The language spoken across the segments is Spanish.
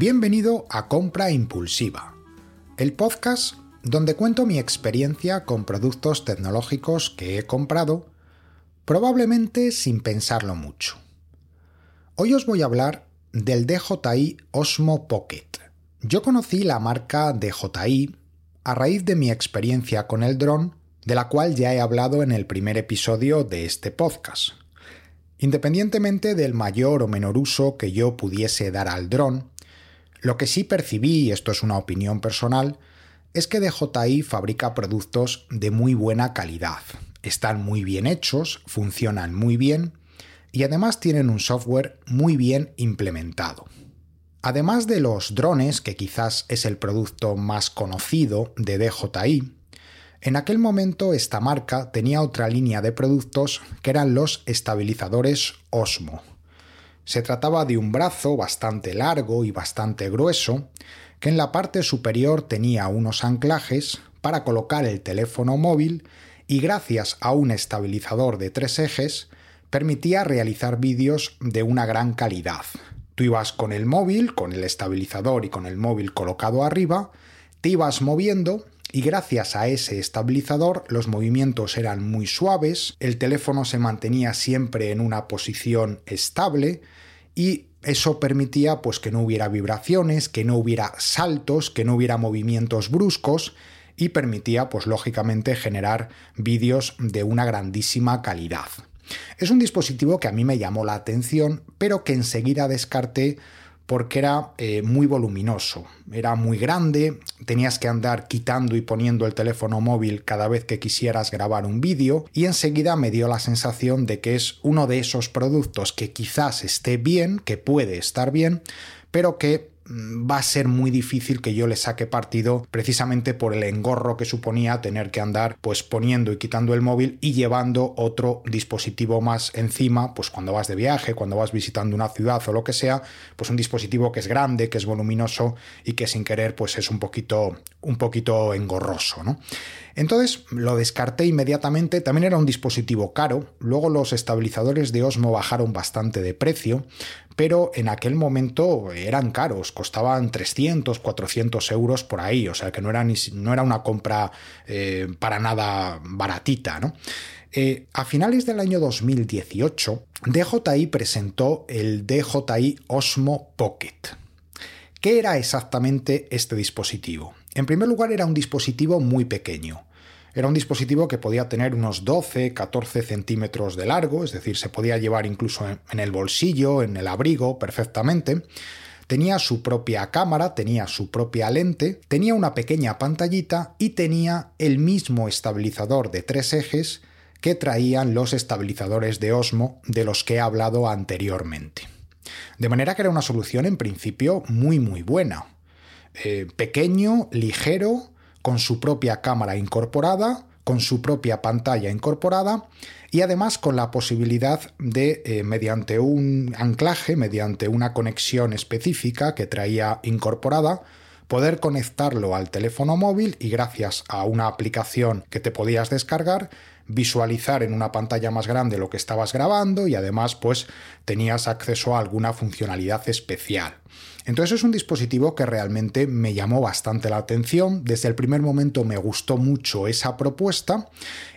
Bienvenido a Compra Impulsiva, el podcast donde cuento mi experiencia con productos tecnológicos que he comprado, probablemente sin pensarlo mucho. Hoy os voy a hablar del DJI Osmo Pocket. Yo conocí la marca DJI a raíz de mi experiencia con el dron, de la cual ya he hablado en el primer episodio de este podcast. Independientemente del mayor o menor uso que yo pudiese dar al dron, lo que sí percibí, y esto es una opinión personal, es que DJI fabrica productos de muy buena calidad. Están muy bien hechos, funcionan muy bien y además tienen un software muy bien implementado. Además de los drones, que quizás es el producto más conocido de DJI, en aquel momento esta marca tenía otra línea de productos que eran los estabilizadores Osmo. Se trataba de un brazo bastante largo y bastante grueso, que en la parte superior tenía unos anclajes para colocar el teléfono móvil y gracias a un estabilizador de tres ejes permitía realizar vídeos de una gran calidad. Tú ibas con el móvil, con el estabilizador y con el móvil colocado arriba, te ibas moviendo y gracias a ese estabilizador los movimientos eran muy suaves, el teléfono se mantenía siempre en una posición estable y eso permitía pues que no hubiera vibraciones, que no hubiera saltos, que no hubiera movimientos bruscos y permitía pues lógicamente generar vídeos de una grandísima calidad. Es un dispositivo que a mí me llamó la atención, pero que enseguida descarté porque era eh, muy voluminoso, era muy grande, tenías que andar quitando y poniendo el teléfono móvil cada vez que quisieras grabar un vídeo y enseguida me dio la sensación de que es uno de esos productos que quizás esté bien, que puede estar bien, pero que va a ser muy difícil que yo le saque partido precisamente por el engorro que suponía tener que andar pues poniendo y quitando el móvil y llevando otro dispositivo más encima, pues cuando vas de viaje, cuando vas visitando una ciudad o lo que sea, pues un dispositivo que es grande, que es voluminoso y que sin querer pues es un poquito un poquito engorroso, ¿no? Entonces lo descarté inmediatamente, también era un dispositivo caro, luego los estabilizadores de Osmo bajaron bastante de precio, pero en aquel momento eran caros, costaban 300, 400 euros por ahí, o sea que no era, ni, no era una compra eh, para nada baratita, ¿no? Eh, a finales del año 2018, DJI presentó el DJI Osmo Pocket. ¿Qué era exactamente este dispositivo? En primer lugar, era un dispositivo muy pequeño. Era un dispositivo que podía tener unos 12-14 centímetros de largo, es decir, se podía llevar incluso en el bolsillo, en el abrigo, perfectamente. Tenía su propia cámara, tenía su propia lente, tenía una pequeña pantallita y tenía el mismo estabilizador de tres ejes que traían los estabilizadores de Osmo de los que he hablado anteriormente. De manera que era una solución en principio muy muy buena. Eh, pequeño, ligero, con su propia cámara incorporada, con su propia pantalla incorporada y además con la posibilidad de, eh, mediante un anclaje, mediante una conexión específica que traía incorporada, poder conectarlo al teléfono móvil y gracias a una aplicación que te podías descargar, visualizar en una pantalla más grande lo que estabas grabando y además pues tenías acceso a alguna funcionalidad especial. Entonces es un dispositivo que realmente me llamó bastante la atención. Desde el primer momento me gustó mucho esa propuesta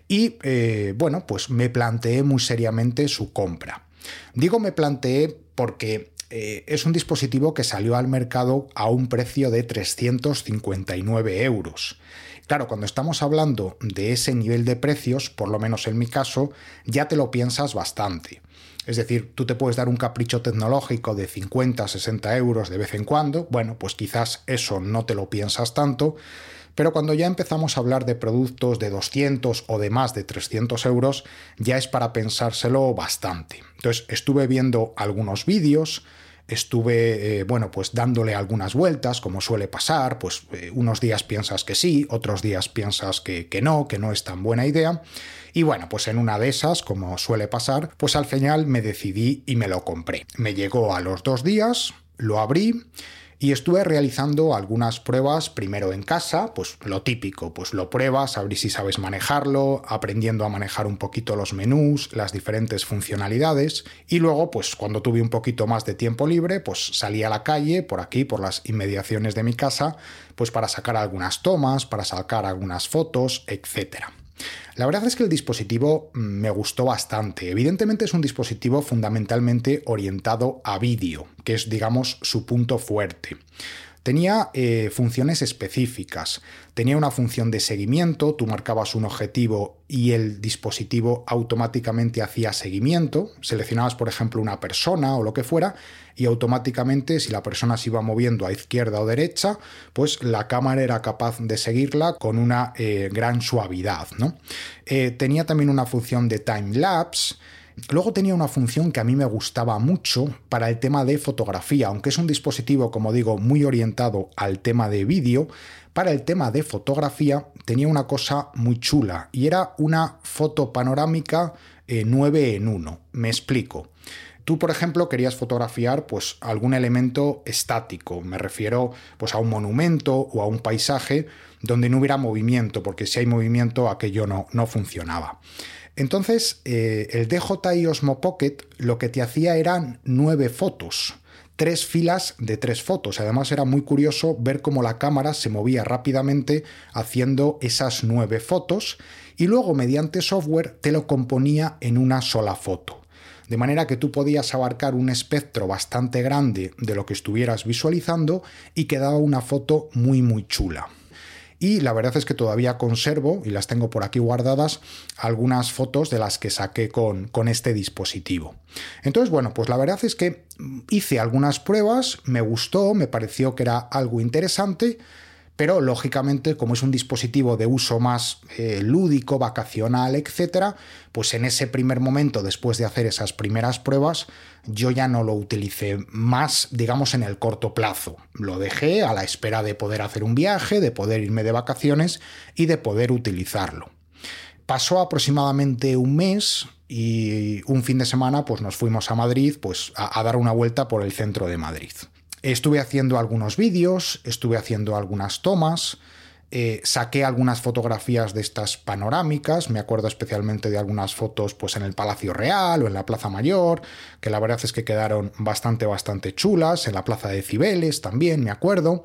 y eh, bueno, pues me planteé muy seriamente su compra. Digo me planteé porque eh, es un dispositivo que salió al mercado a un precio de 359 euros. Claro, cuando estamos hablando de ese nivel de precios, por lo menos en mi caso, ya te lo piensas bastante. Es decir, tú te puedes dar un capricho tecnológico de 50, 60 euros de vez en cuando, bueno, pues quizás eso no te lo piensas tanto, pero cuando ya empezamos a hablar de productos de 200 o de más de 300 euros, ya es para pensárselo bastante. Entonces, estuve viendo algunos vídeos, estuve, eh, bueno, pues dándole algunas vueltas, como suele pasar, pues eh, unos días piensas que sí, otros días piensas que, que no, que no es tan buena idea. Y bueno, pues en una de esas, como suele pasar, pues al final me decidí y me lo compré. Me llegó a los dos días, lo abrí y estuve realizando algunas pruebas primero en casa, pues lo típico, pues lo pruebas, a ver si sabes manejarlo, aprendiendo a manejar un poquito los menús, las diferentes funcionalidades y luego pues cuando tuve un poquito más de tiempo libre, pues salí a la calle por aquí, por las inmediaciones de mi casa, pues para sacar algunas tomas, para sacar algunas fotos, etcétera. La verdad es que el dispositivo mm, me gustó bastante. Evidentemente es un dispositivo fundamentalmente orientado a vídeo, que es, digamos, su punto fuerte. Tenía eh, funciones específicas. Tenía una función de seguimiento, tú marcabas un objetivo y el dispositivo automáticamente hacía seguimiento. Seleccionabas, por ejemplo, una persona o lo que fuera y automáticamente, si la persona se iba moviendo a izquierda o derecha, pues la cámara era capaz de seguirla con una eh, gran suavidad. ¿no? Eh, tenía también una función de time lapse Luego tenía una función que a mí me gustaba mucho para el tema de fotografía, aunque es un dispositivo, como digo, muy orientado al tema de vídeo, para el tema de fotografía tenía una cosa muy chula y era una foto panorámica 9 eh, en 1. Me explico. Tú, por ejemplo, querías fotografiar pues, algún elemento estático, me refiero pues, a un monumento o a un paisaje donde no hubiera movimiento, porque si hay movimiento aquello no, no funcionaba. Entonces, eh, el DJI Osmo Pocket lo que te hacía eran nueve fotos, tres filas de tres fotos. Además, era muy curioso ver cómo la cámara se movía rápidamente haciendo esas nueve fotos y luego, mediante software, te lo componía en una sola foto. De manera que tú podías abarcar un espectro bastante grande de lo que estuvieras visualizando y quedaba una foto muy muy chula y la verdad es que todavía conservo, y las tengo por aquí guardadas, algunas fotos de las que saqué con, con este dispositivo. Entonces, bueno, pues la verdad es que hice algunas pruebas, me gustó, me pareció que era algo interesante, pero lógicamente como es un dispositivo de uso más eh, lúdico, vacacional, etcétera, pues en ese primer momento, después de hacer esas primeras pruebas, yo ya no lo utilicé más, digamos, en el corto plazo. Lo dejé a la espera de poder hacer un viaje, de poder irme de vacaciones y de poder utilizarlo. Pasó aproximadamente un mes y un fin de semana pues nos fuimos a Madrid pues a dar una vuelta por el centro de Madrid. Estuve haciendo algunos vídeos, estuve haciendo algunas tomas, eh, saqué algunas fotografías de estas panorámicas, me acuerdo especialmente de algunas fotos pues en el Palacio Real o en la Plaza Mayor, que la verdad es que quedaron bastante, bastante chulas, en la Plaza de Cibeles también, me acuerdo.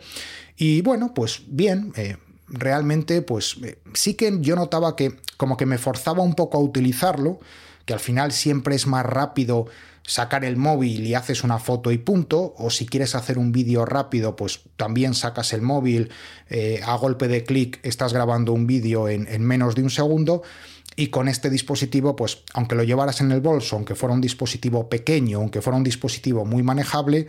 Y bueno, pues bien, eh, realmente pues eh, sí que yo notaba que como que me forzaba un poco a utilizarlo, que al final siempre es más rápido sacar el móvil y haces una foto y punto, o si quieres hacer un vídeo rápido, pues también sacas el móvil, eh, a golpe de clic estás grabando un vídeo en, en menos de un segundo. Y con este dispositivo, pues aunque lo llevaras en el bolso, aunque fuera un dispositivo pequeño, aunque fuera un dispositivo muy manejable,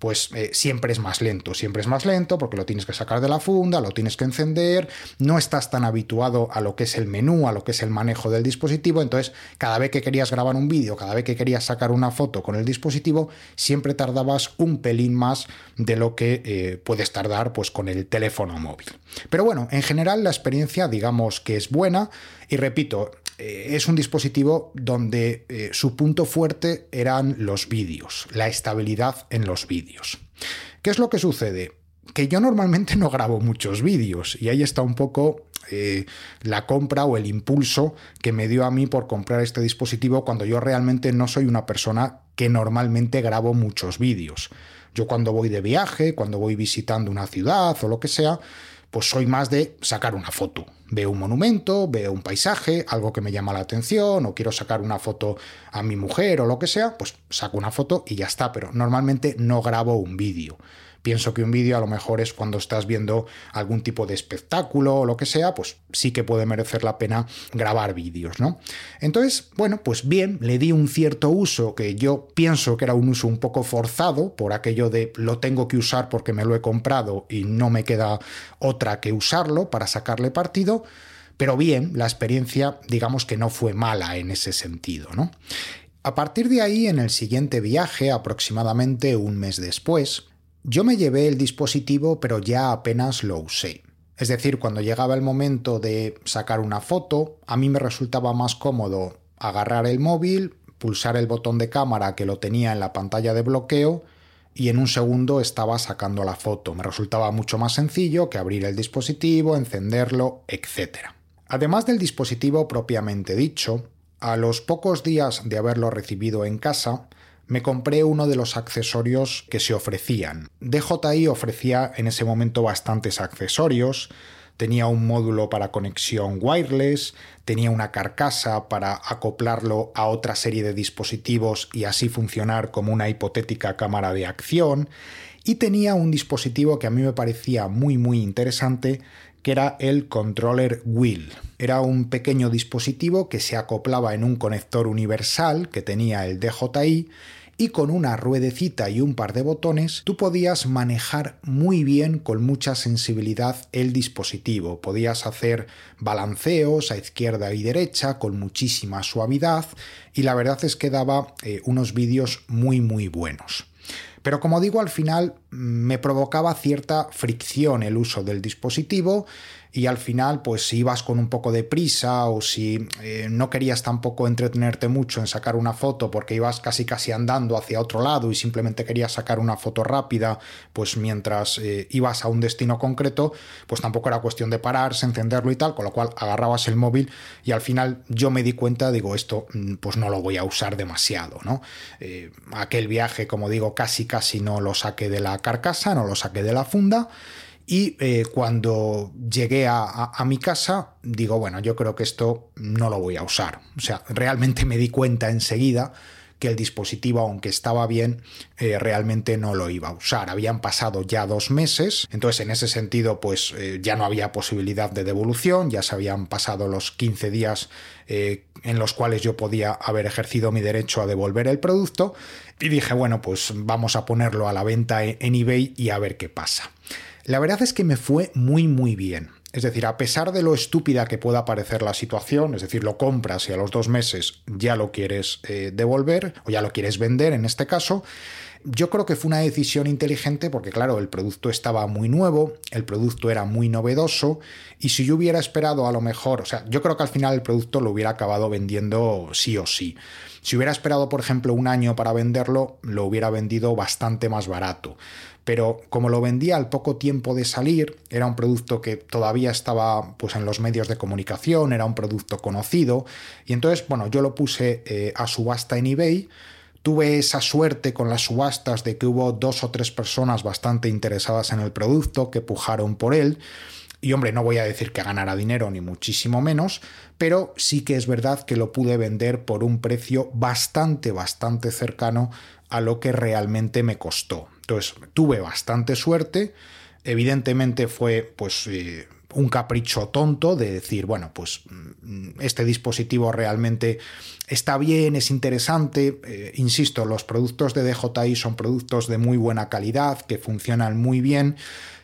pues eh, siempre es más lento, siempre es más lento porque lo tienes que sacar de la funda, lo tienes que encender, no estás tan habituado a lo que es el menú, a lo que es el manejo del dispositivo, entonces cada vez que querías grabar un vídeo, cada vez que querías sacar una foto con el dispositivo, siempre tardabas un pelín más de lo que eh, puedes tardar pues con el teléfono móvil. Pero bueno, en general la experiencia digamos que es buena y repito, es un dispositivo donde eh, su punto fuerte eran los vídeos, la estabilidad en los vídeos. ¿Qué es lo que sucede? Que yo normalmente no grabo muchos vídeos y ahí está un poco eh, la compra o el impulso que me dio a mí por comprar este dispositivo cuando yo realmente no soy una persona que normalmente grabo muchos vídeos. Yo cuando voy de viaje, cuando voy visitando una ciudad o lo que sea, pues soy más de sacar una foto. Veo un monumento, veo un paisaje, algo que me llama la atención, o quiero sacar una foto a mi mujer o lo que sea, pues saco una foto y ya está, pero normalmente no grabo un vídeo. Pienso que un vídeo a lo mejor es cuando estás viendo algún tipo de espectáculo o lo que sea, pues sí que puede merecer la pena grabar vídeos, ¿no? Entonces, bueno, pues bien, le di un cierto uso que yo pienso que era un uso un poco forzado por aquello de lo tengo que usar porque me lo he comprado y no me queda otra que usarlo para sacarle partido. Pero bien, la experiencia digamos que no fue mala en ese sentido, ¿no? A partir de ahí, en el siguiente viaje, aproximadamente un mes después, yo me llevé el dispositivo pero ya apenas lo usé. Es decir, cuando llegaba el momento de sacar una foto, a mí me resultaba más cómodo agarrar el móvil, pulsar el botón de cámara que lo tenía en la pantalla de bloqueo y en un segundo estaba sacando la foto. Me resultaba mucho más sencillo que abrir el dispositivo, encenderlo, etc. Además del dispositivo propiamente dicho, a los pocos días de haberlo recibido en casa, me compré uno de los accesorios que se ofrecían. DJI ofrecía en ese momento bastantes accesorios, tenía un módulo para conexión wireless, tenía una carcasa para acoplarlo a otra serie de dispositivos y así funcionar como una hipotética cámara de acción, y tenía un dispositivo que a mí me parecía muy muy interesante, que era el controller wheel. Era un pequeño dispositivo que se acoplaba en un conector universal que tenía el DJI y con una ruedecita y un par de botones tú podías manejar muy bien con mucha sensibilidad el dispositivo. Podías hacer balanceos a izquierda y derecha con muchísima suavidad y la verdad es que daba eh, unos vídeos muy muy buenos. Pero como digo, al final me provocaba cierta fricción el uso del dispositivo y al final pues si ibas con un poco de prisa o si eh, no querías tampoco entretenerte mucho en sacar una foto porque ibas casi casi andando hacia otro lado y simplemente querías sacar una foto rápida pues mientras eh, ibas a un destino concreto pues tampoco era cuestión de pararse, encenderlo y tal, con lo cual agarrabas el móvil y al final yo me di cuenta, digo esto mm, pues no lo voy a usar demasiado, ¿no? Eh, aquel viaje como digo casi casi no lo saqué de la carcasa, no lo saqué de la funda y eh, cuando llegué a, mi casa, digo, bueno, yo creo que esto no lo voy a usar. O sea, realmente me di cuenta enseguida que el dispositivo, aunque estaba bien, eh, realmente no lo iba a usar. Habían pasado ya dos meses, entonces en ese sentido, pues eh, ya no había posibilidad de devolución, ya se habían pasado los 15 días en los cuales yo podía haber ejercido mi derecho a devolver el producto, y dije, bueno, pues vamos a ponerlo a la venta en eBay y a ver qué pasa. La verdad es que me fue muy muy bien. Es decir, a pesar de lo estúpida que pueda parecer la situación, es decir, lo compras y a los dos meses ya lo quieres eh, devolver o ya lo quieres vender en este caso, yo creo que fue una decisión inteligente porque, claro, el producto estaba muy nuevo, el producto era muy novedoso y si yo hubiera esperado a lo mejor, o sea, yo creo que al final el producto lo hubiera acabado vendiendo sí o sí. Si hubiera esperado, por ejemplo, un año para venderlo, lo hubiera vendido bastante más barato pero como lo vendía al poco tiempo de salir, era un producto que todavía estaba pues, en los medios de comunicación, era un producto conocido, y entonces, bueno, yo lo puse eh, a subasta en eBay, Tuve esa suerte con las subastas de que hubo dos o tres personas bastante interesadas en el producto que pujaron por él. Y hombre, no voy a decir que ganara dinero ni muchísimo menos, pero sí que es verdad que lo pude vender por un precio bastante, bastante cercano a lo que realmente me costó. Entonces, tuve bastante suerte. Evidentemente fue pues eh, un capricho tonto de decir, bueno, pues mm, este dispositivo realmente está bien, es interesante. Eh, insisto, los productos de DJI son productos de muy buena calidad, que funcionan muy bien,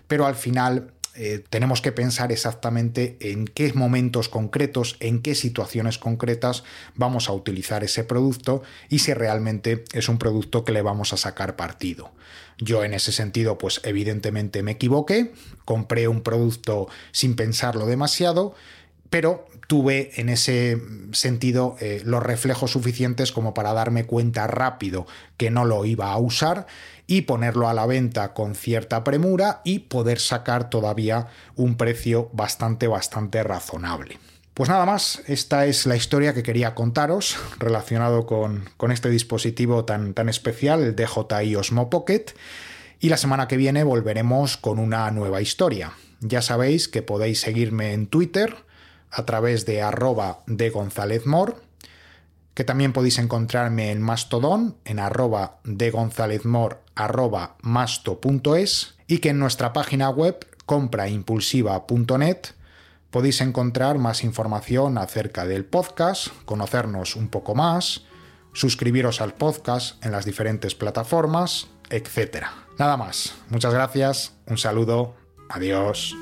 pero al final eh, tenemos que pensar exactamente en qué momentos concretos, en qué situaciones concretas vamos a utilizar ese producto y si realmente es un producto que le vamos a sacar partido. Yo en ese sentido, pues evidentemente me equivoqué, compré un producto sin pensarlo demasiado, pero tuve en ese sentido eh, los reflejos suficientes como para darme cuenta rápido que no lo iba a usar y ponerlo a la venta con cierta premura y poder sacar todavía un precio bastante, bastante razonable. Pues nada más, esta es la historia que quería contaros relacionado con, con este dispositivo tan, tan especial, el DJI Osmo Pocket. Y la semana que viene volveremos con una nueva historia. Ya sabéis que podéis seguirme en Twitter a través de arroba de González Mor, que también podéis encontrarme en Mastodon en arroba de González Mor arroba masto.es y que en nuestra página web compraimpulsiva.net podéis encontrar más información acerca del podcast, conocernos un poco más, suscribiros al podcast en las diferentes plataformas, etc. Nada más, muchas gracias, un saludo, adiós.